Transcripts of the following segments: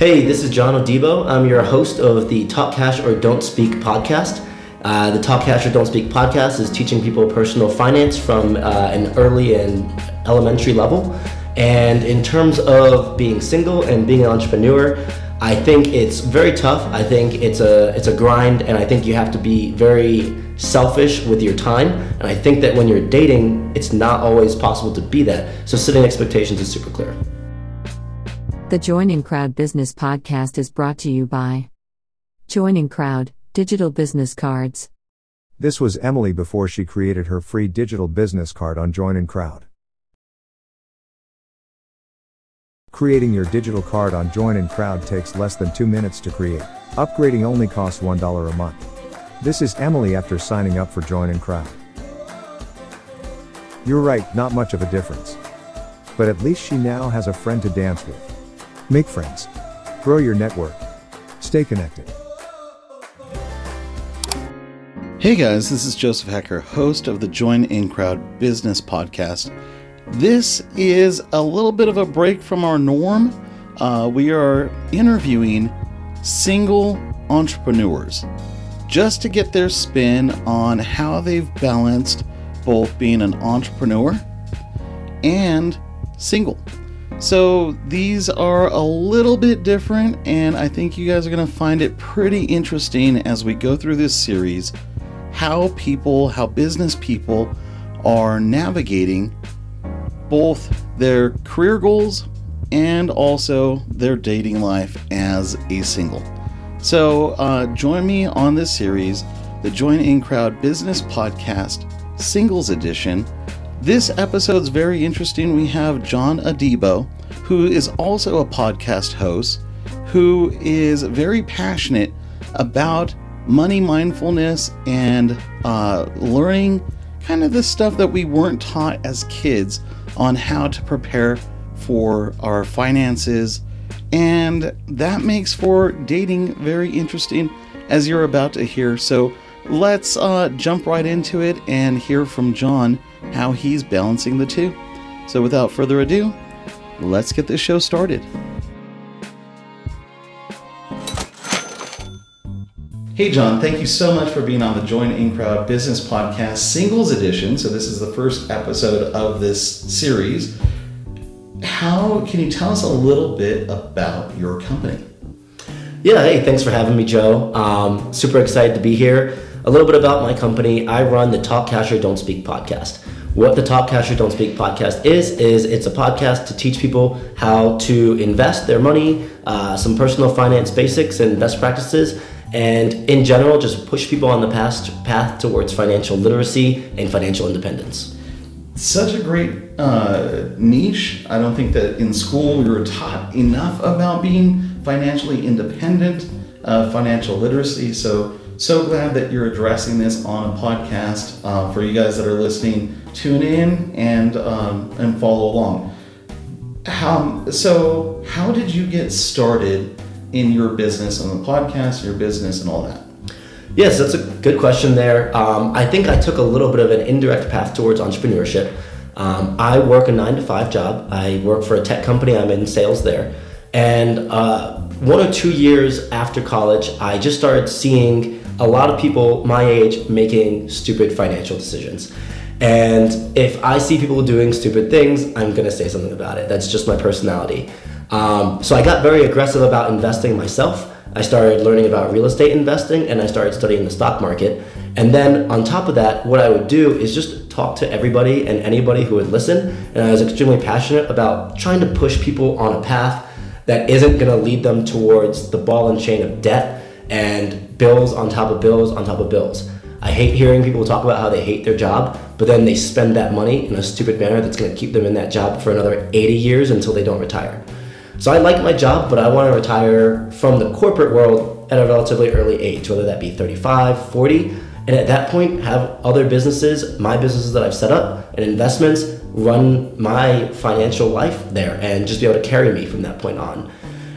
Hey, this is John Odibo. I'm your host of the Talk Cash or Don't Speak podcast. Uh, the Talk Cash or Don't Speak podcast is teaching people personal finance from uh, an early and elementary level. And in terms of being single and being an entrepreneur, I think it's very tough. I think it's a it's a grind, and I think you have to be very selfish with your time. And I think that when you're dating, it's not always possible to be that. So setting expectations is super clear. The Join inCrowd Business Podcast is brought to you by Join inCrowd Digital Business Cards. This was Emily before she created her free digital business card on Join inCrowd. Creating your digital card on Join Crowd takes less than two minutes to create. Upgrading only costs $1 a month. This is Emily after signing up for Join Crowd. You're right, not much of a difference. But at least she now has a friend to dance with. Make friends. Grow your network. Stay connected. Hey guys, this is Joseph Hecker, host of the Join In Crowd Business Podcast. This is a little bit of a break from our norm. Uh, we are interviewing single entrepreneurs just to get their spin on how they've balanced both being an entrepreneur and single. So these are a little bit different, and I think you guys are going to find it pretty interesting as we go through this series how people, how business people are navigating both their career goals and also their dating life as a single. So, uh, join me on this series, the Join In Crowd Business Podcast Singles Edition. This episode's very interesting. We have John Odibo, who is also a podcast host, who is very passionate about money mindfulness and uh, learning kind of the stuff that we weren't taught as kids on how to prepare for our finances. And that makes for dating very interesting, as you're about to hear. So let's uh, jump right into it and hear from John how he's balancing the two. So without further ado, let's get this show started. Hey, John, thank you so much for being on the Join In Crowd Business Podcast Singles Edition. So, this is the first episode of this series. How can you tell us a little bit about your company? Yeah, hey, thanks for having me, Joe. Um, super excited to be here. A little bit about my company. I run the Talk Cash or Don't Speak podcast. What the Talk Cash or Don't Speak podcast is, is it's a podcast to teach people how to invest their money, uh, some personal finance basics and best practices, and in general, just push people on the past path towards financial literacy and financial independence. Such a great uh, niche. I don't think that in school we were taught enough about being financially independent, uh, financial literacy. So, so glad that you're addressing this on a podcast uh, for you guys that are listening. Tune in and um, and follow along. How, so, how did you get started in your business on the podcast, your business, and all that? Yes, that's a good question there. Um, I think I took a little bit of an indirect path towards entrepreneurship. Um, I work a nine to five job. I work for a tech company. I'm in sales there. And uh, one or two years after college, I just started seeing a lot of people my age making stupid financial decisions. And if I see people doing stupid things, I'm to say something about it. That's just my personality. Um, so I got very aggressive about investing myself. I started learning about real estate investing and I started studying the stock market. And then on top of that, what I would do is just talk to everybody and anybody who would listen. And I was extremely passionate about trying to push people on a path that isn't to lead them towards the ball and chain of debt and bills on top of bills on top of bills. I hate hearing people talk about how they hate their job, but then they spend that money in a stupid manner that's going to keep them in that job for another 80 years until they don't retire. So I like my job, but I want to retire from the corporate world at a relatively early age, whether that be 35, 40, and at that point have other businesses, my businesses that I've set up and investments run my financial life there and just be able to carry me from that point on.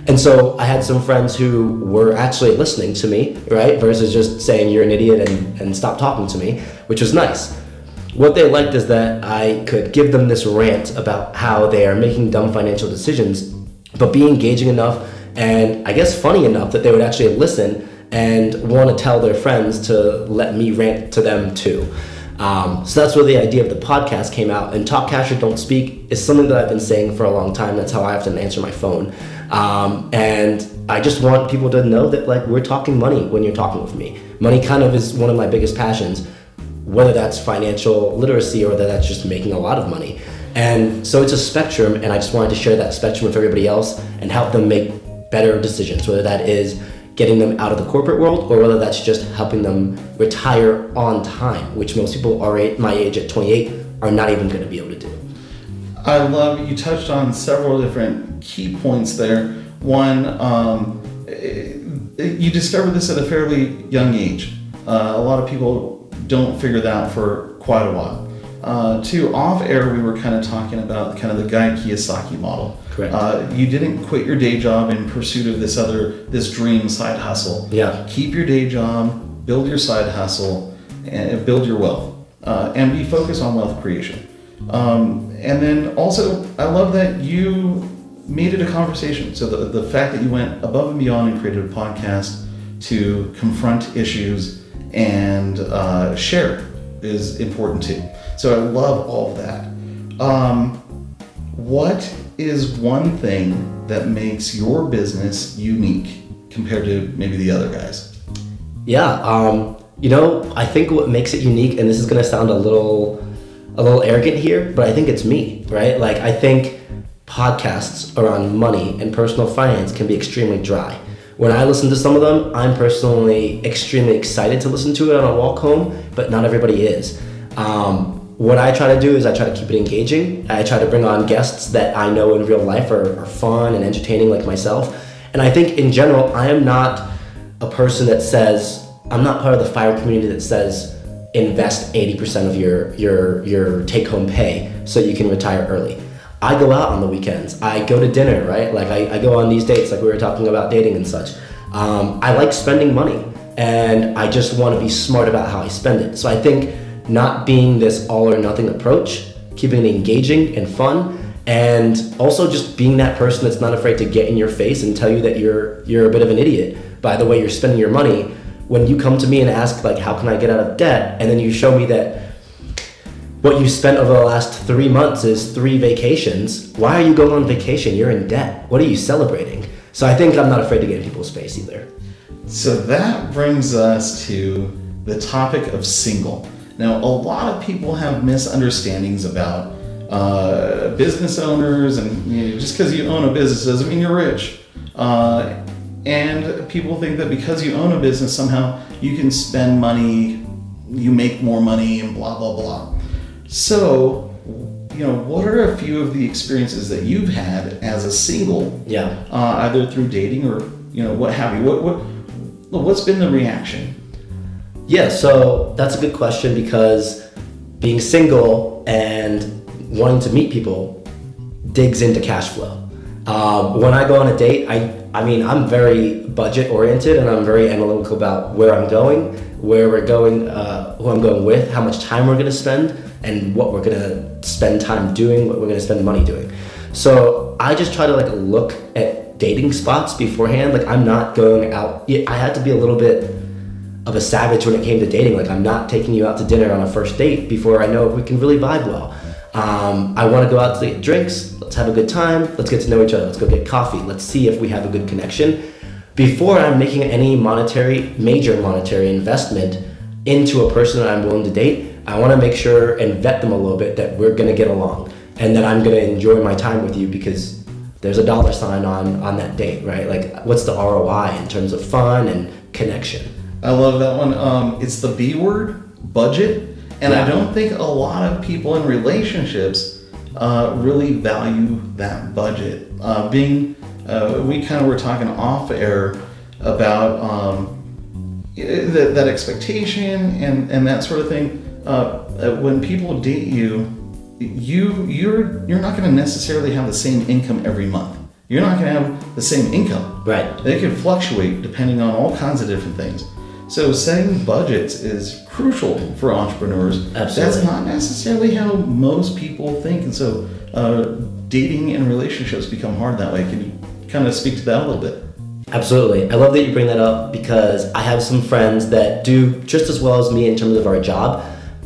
And so I had some friends who were actually listening to me, right, versus just saying you're an idiot and, and stop talking to me, which was nice. What they liked is that I could give them this rant about how they are making dumb financial decisions but be engaging enough And I guess funny enough that they would actually listen and want to tell their friends to let me rant to them too. Um, so that's where the idea of the podcast came out. And Talk Cash or Don't Speak is something that I've been saying for a long time. That's how I often answer my phone. Um, and I just want people to know that like we're talking money when you're talking with me. Money kind of is one of my biggest passions, whether that's financial literacy or whether that's just making a lot of money. And so it's a spectrum, and I just wanted to share that spectrum with everybody else and help them make better decisions, whether that is getting them out of the corporate world or whether that's just helping them retire on time, which most people are at my age at 28 are not even going to be able to do. I love you touched on several different key points there. One, um, eh, you discovered this at a fairly young age. Uh, a lot of people don't figure that out for quite a while. Uh, two, off air, we were kind of talking about kind of the Guy Kiyosaki model. Correct. Uh, you didn't quit your day job in pursuit of this other, this dream side hustle. Yeah. Keep your day job, build your side hustle, and build your wealth, uh, and be focused on wealth creation. Um, and then also, I love that you made it a conversation. So the, the fact that you went above and beyond and created a podcast to confront issues and uh, share is important too. So I love all of that. Um, what is one thing that makes your business unique compared to maybe the other guys? Yeah, um, you know, I think what makes it unique, and this is gonna sound a little, a little arrogant here, but I think it's me, right? Like I think podcasts around money and personal finance can be extremely dry. When I listen to some of them, I'm personally extremely excited to listen to it on a walk home, but not everybody is. Um, what I try to do is I try to keep it engaging. I try to bring on guests that I know in real life are, are fun and entertaining, like myself. And I think in general, I am not a person that says I'm not part of the fire community that says invest 80% of your your your take home pay so you can retire early. I go out on the weekends. I go to dinner, right? Like I, I go on these dates, like we were talking about dating and such. Um, I like spending money, and I just want to be smart about how I spend it. So I think not being this all or nothing approach, keeping it engaging and fun, and also just being that person that's not afraid to get in your face and tell you that you're you're a bit of an idiot by the way you're spending your money. When you come to me and ask like, how can I get out of debt, and then you show me that what you spent over the last three months is three vacations. Why are you going on vacation? You're in debt. What are you celebrating? So I think I'm not afraid to get in people's face either. So that brings us to the topic of single. Now, a lot of people have misunderstandings about uh, business owners, and you know, just because you own a business doesn't mean you're rich. Uh, and people think that because you own a business, somehow you can spend money, you make more money, and blah, blah, blah. So, you know, what are a few of the experiences that you've had as a single, Yeah. uh, either through dating or, you know, what have you? What, what, what's been the reaction? Yeah, so that's a good question because being single and wanting to meet people digs into cash flow. Um, when I go on a date, I I mean I'm very budget oriented and I'm very analytical about where I'm going, where we're going, uh, who I'm going with, how much time we're going to spend, and what we're going to spend time doing, what we're going to spend money doing. So I just try to like look at dating spots beforehand. Like I'm not going out. I had to be a little bit of a savage when it came to dating. Like I'm not taking you out to dinner on a first date before I know if we can really vibe well. Um, I want to go out to get drinks. Let's have a good time. Let's get to know each other. Let's go get coffee. Let's see if we have a good connection. Before I'm making any monetary, major monetary investment into a person that I'm willing to date, I want to make sure and vet them a little bit that we're going to get along and that I'm going to enjoy my time with you because there's a dollar sign on on that date, right? Like, what's the ROI in terms of fun and connection? I love that one. Um, it's the B word, budget. And I don't think a lot of people in relationships uh, really value that budget. Uh, being, uh, we kind of were talking off air about um, that, that expectation and, and that sort of thing. Uh, uh, when people date you, you you're you're not going to necessarily have the same income every month. You're not going to have the same income. Right. They can fluctuate depending on all kinds of different things. So setting budgets is crucial for entrepreneurs. Absolutely. That's not necessarily how most people think, and so uh, dating and relationships become hard that way. Can you kind of speak to that a little bit? Absolutely. I love that you bring that up because I have some friends that do just as well as me in terms of our job,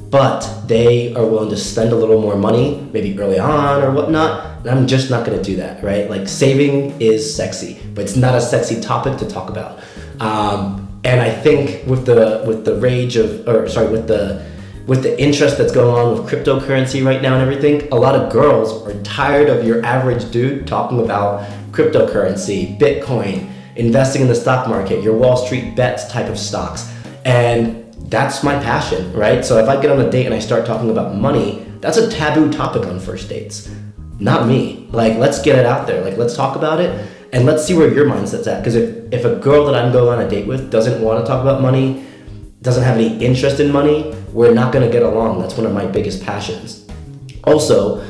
but they are willing to spend a little more money, maybe early on or whatnot. And I'm just not going to do that, right? Like saving is sexy, but it's not a sexy topic to talk about. Um, and I think with the with the rage of, or sorry, with the with the interest that's going on with cryptocurrency right now and everything, a lot of girls are tired of your average dude talking about cryptocurrency, Bitcoin, investing in the stock market, your Wall Street bets type of stocks. And that's my passion, right? So if I get on a date and I start talking about money, that's a taboo topic on first dates. Not me. Like, let's get it out there. Like, let's talk about it and let's see where your mindset's at. Because if, if a girl that I'm going on a date with doesn't want to talk about money, doesn't have any interest in money, we're not going to get along. That's one of my biggest passions. Also,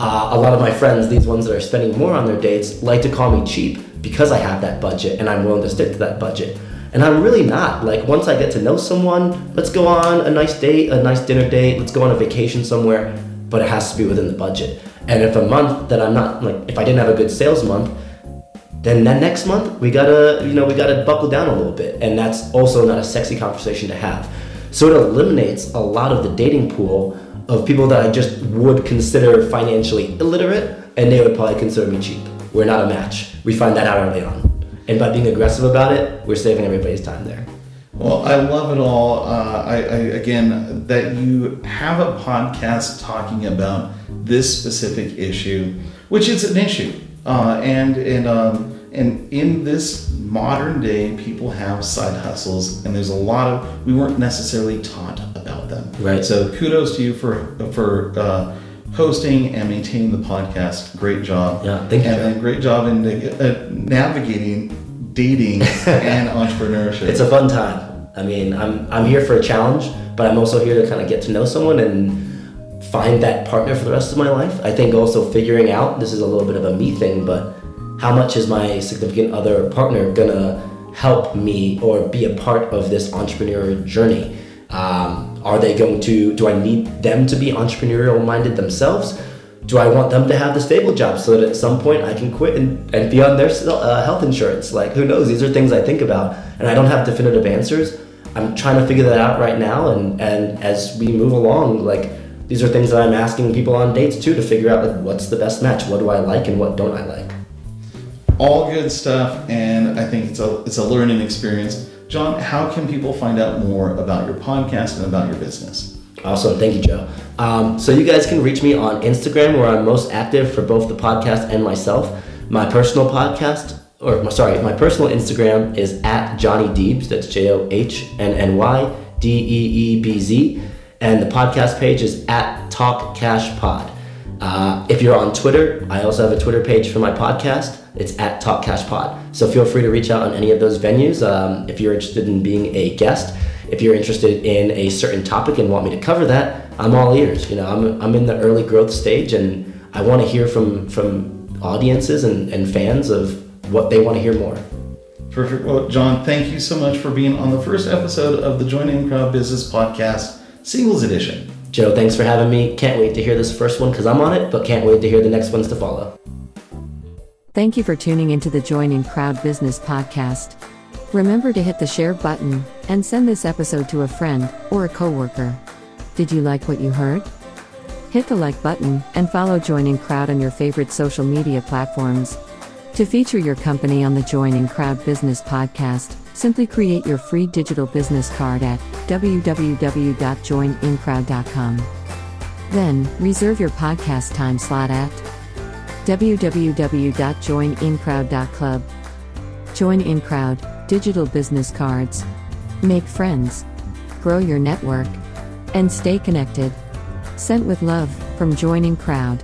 uh, a lot of my friends, these ones that are spending more on their dates, like to call me cheap because I have that budget and I'm willing to stick to that budget. And I'm really not. Like, once I get to know someone, let's go on a nice date, a nice dinner date, let's go on a vacation somewhere, but it has to be within the budget. And if a month that I'm not, like, if I didn't have a good sales month, then that next month we gotta, you know, we gotta buckle down a little bit. And that's also not a sexy conversation to have. So it eliminates a lot of the dating pool of people that I just would consider financially illiterate, and they would probably consider me cheap. We're not a match. We find that out early on. And by being aggressive about it, we're saving everybody's time there. Well, I love it all. Uh, I, I, again that you have a podcast talking about this specific issue, which is an issue, uh, and and um, and in this modern day, people have side hustles, and there's a lot of we weren't necessarily taught about them. Right. So kudos to you for for uh, hosting and maintaining the podcast. Great job. Yeah, thank you. And great job in uh, navigating dating and entrepreneurship. It's a fun time. I mean, I'm I'm here for a challenge, but I'm also here to kind of get to know someone and find that partner for the rest of my life. I think also figuring out this is a little bit of a me thing, but how much is my significant other partner gonna help me or be a part of this entrepreneur journey? Um, are they going to? Do I need them to be entrepreneurial minded themselves? do I want them to have the stable job so that at some point I can quit and, and be on their uh, health insurance? Like, who knows? These are things I think about, and I don't have definitive answers. I'm trying to figure that out right now, and, and as we move along, like, these are things that I'm asking people on dates too to figure out like what's the best match, what do I like and what don't I like. All good stuff, and I think it's a it's a learning experience. John, how can people find out more about your podcast and about your business? Awesome. Thank you, Joe. Um, so you guys can reach me on Instagram where I'm most active for both the podcast and myself. My personal podcast, or sorry, my personal Instagram is at Johnny Deebz. That's J O H N N Y D E E B Z. And the podcast page is at Talk Cash Pod. Uh, if you're on Twitter, I also have a Twitter page for my podcast. It's at Talk Cash Pod. So feel free to reach out on any of those venues um, if you're interested in being a guest if you're interested in a certain topic and want me to cover that, I'm all ears. You know, I'm, I'm in the early growth stage and I want to hear from, from audiences and, and fans of what they want to hear more. Perfect. Well, John, thank you so much for being on the first episode of the Join In Crowd Business Podcast, Singles Edition. Joe, thanks for having me. Can't wait to hear this first one because I'm on it, but can't wait to hear the next ones to follow. Thank you for tuning into the Join inCrowd Business Podcast. Remember to hit the share button and send this episode to a friend or a coworker. Did you like what you heard? Hit the like button and follow Join inCrowd on your favorite social media platforms. To feature your company on the Join inCrowd Business Podcast, simply create your free digital business card at www.joinincrowd.com. Then, reserve your podcast time slot at www.joinincrowd.club. Join In Crowd digital business cards. Make friends. Grow your network. And stay connected. Sent with love from Join inCrowd.